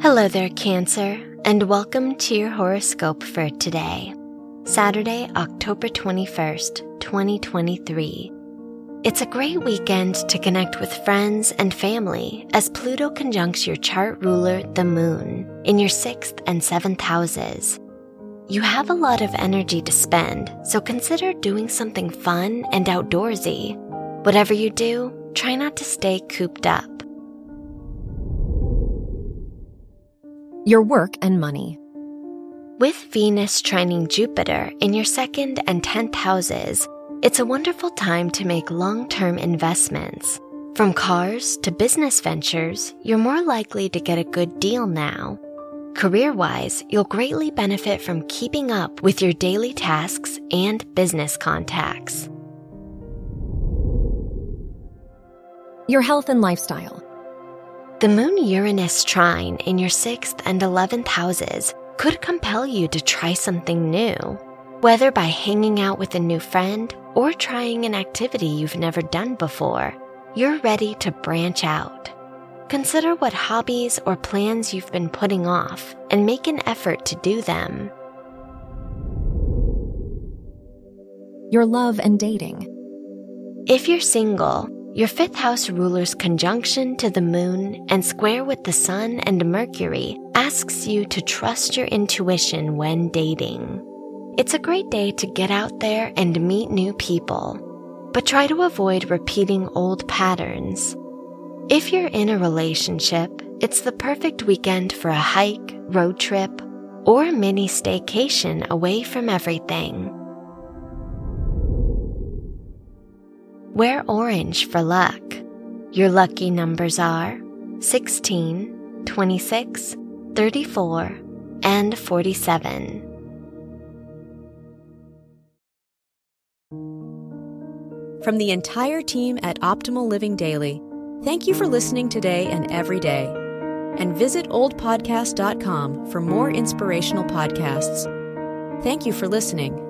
Hello there, Cancer, and welcome to your horoscope for today, Saturday, October 21st, 2023. It's a great weekend to connect with friends and family as Pluto conjuncts your chart ruler, the moon, in your sixth and seventh houses. You have a lot of energy to spend, so consider doing something fun and outdoorsy. Whatever you do, try not to stay cooped up. Your work and money. With Venus trining Jupiter in your second and 10th houses, it's a wonderful time to make long term investments. From cars to business ventures, you're more likely to get a good deal now. Career wise, you'll greatly benefit from keeping up with your daily tasks and business contacts. Your health and lifestyle. The Moon Uranus trine in your 6th and 11th houses could compel you to try something new, whether by hanging out with a new friend or trying an activity you've never done before. You're ready to branch out. Consider what hobbies or plans you've been putting off and make an effort to do them. Your love and dating. If you're single, your fifth house ruler's conjunction to the moon and square with the sun and Mercury asks you to trust your intuition when dating. It's a great day to get out there and meet new people, but try to avoid repeating old patterns. If you're in a relationship, it's the perfect weekend for a hike, road trip, or mini staycation away from everything. Wear orange for luck. Your lucky numbers are 16, 26, 34, and 47. From the entire team at Optimal Living Daily, thank you for listening today and every day. And visit oldpodcast.com for more inspirational podcasts. Thank you for listening.